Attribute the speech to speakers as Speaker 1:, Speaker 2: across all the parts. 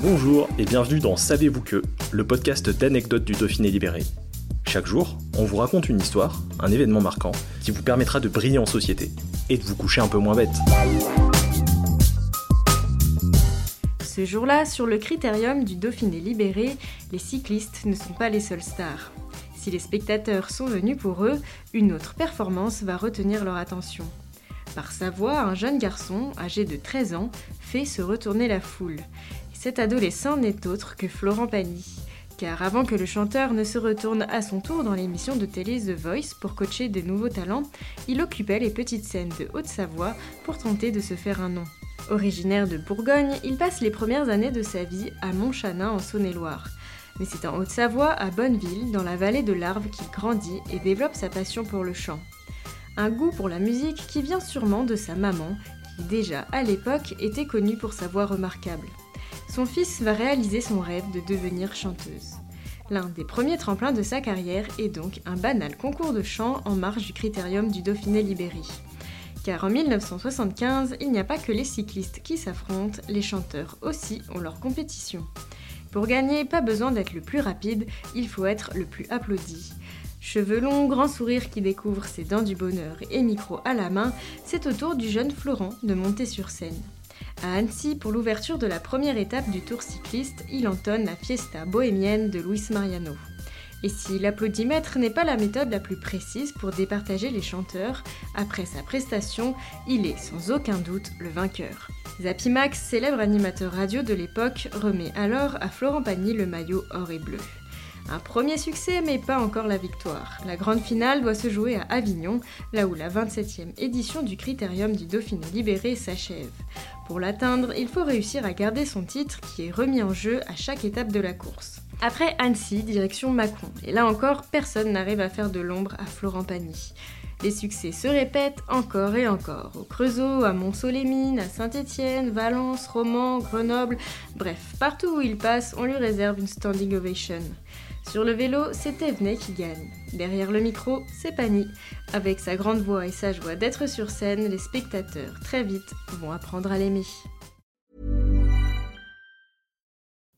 Speaker 1: Bonjour et bienvenue dans Savez-vous que, le podcast d'anecdotes du Dauphiné libéré. Chaque jour, on vous raconte une histoire, un événement marquant, qui vous permettra de briller en société et de vous coucher un peu moins bête.
Speaker 2: Ce jour-là, sur le critérium du Dauphiné libéré, les cyclistes ne sont pas les seuls stars. Si les spectateurs sont venus pour eux, une autre performance va retenir leur attention. Par sa voix, un jeune garçon, âgé de 13 ans, fait se retourner la foule. Cet adolescent n'est autre que Florent Pagny. Car avant que le chanteur ne se retourne à son tour dans l'émission de télé The Voice pour coacher de nouveaux talents, il occupait les petites scènes de Haute-Savoie pour tenter de se faire un nom. Originaire de Bourgogne, il passe les premières années de sa vie à Montchanin en Saône-et-Loire. Mais c'est en Haute-Savoie, à Bonneville, dans la vallée de l'Arve, qu'il grandit et développe sa passion pour le chant. Un goût pour la musique qui vient sûrement de sa maman, qui déjà à l'époque était connue pour sa voix remarquable son fils va réaliser son rêve de devenir chanteuse. L'un des premiers tremplins de sa carrière est donc un banal concours de chant en marge du critérium du Dauphiné Libéry. Car en 1975, il n'y a pas que les cyclistes qui s'affrontent, les chanteurs aussi ont leur compétition. Pour gagner, pas besoin d'être le plus rapide, il faut être le plus applaudi. Cheveux longs, grand sourire qui découvre ses dents du bonheur et micro à la main, c'est au tour du jeune Florent de monter sur scène. À Annecy, pour l'ouverture de la première étape du Tour cycliste, il entonne la fiesta bohémienne de Luis Mariano. Et si l'applaudimètre n'est pas la méthode la plus précise pour départager les chanteurs, après sa prestation, il est sans aucun doute le vainqueur. Zapimax, célèbre animateur radio de l'époque, remet alors à Florent Pagny le maillot or et bleu. Un premier succès, mais pas encore la victoire. La grande finale doit se jouer à Avignon, là où la 27e édition du Critérium du Dauphiné libéré s'achève. Pour l'atteindre, il faut réussir à garder son titre qui est remis en jeu à chaque étape de la course. Après Annecy, direction Macron. Et là encore, personne n'arrive à faire de l'ombre à Florent Pagny. Les succès se répètent encore et encore. Au Creusot, à Mont-Solémine, à Saint-Étienne, Valence, Romans, Grenoble, bref, partout où il passe, on lui réserve une standing ovation. Sur le vélo, c'est Thévenet qui gagne. Derrière le micro, c'est Pani. Avec sa grande voix et sa joie d'être sur scène, les spectateurs, très vite, vont apprendre à l'aimer.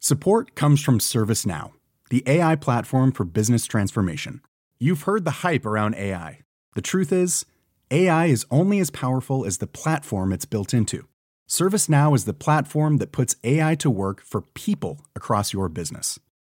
Speaker 3: Support comes from ServiceNow, the AI platform for business transformation. You've heard the hype around AI. The truth is, AI is only as powerful as the platform it's built into. ServiceNow is the platform that puts AI to work for people across your business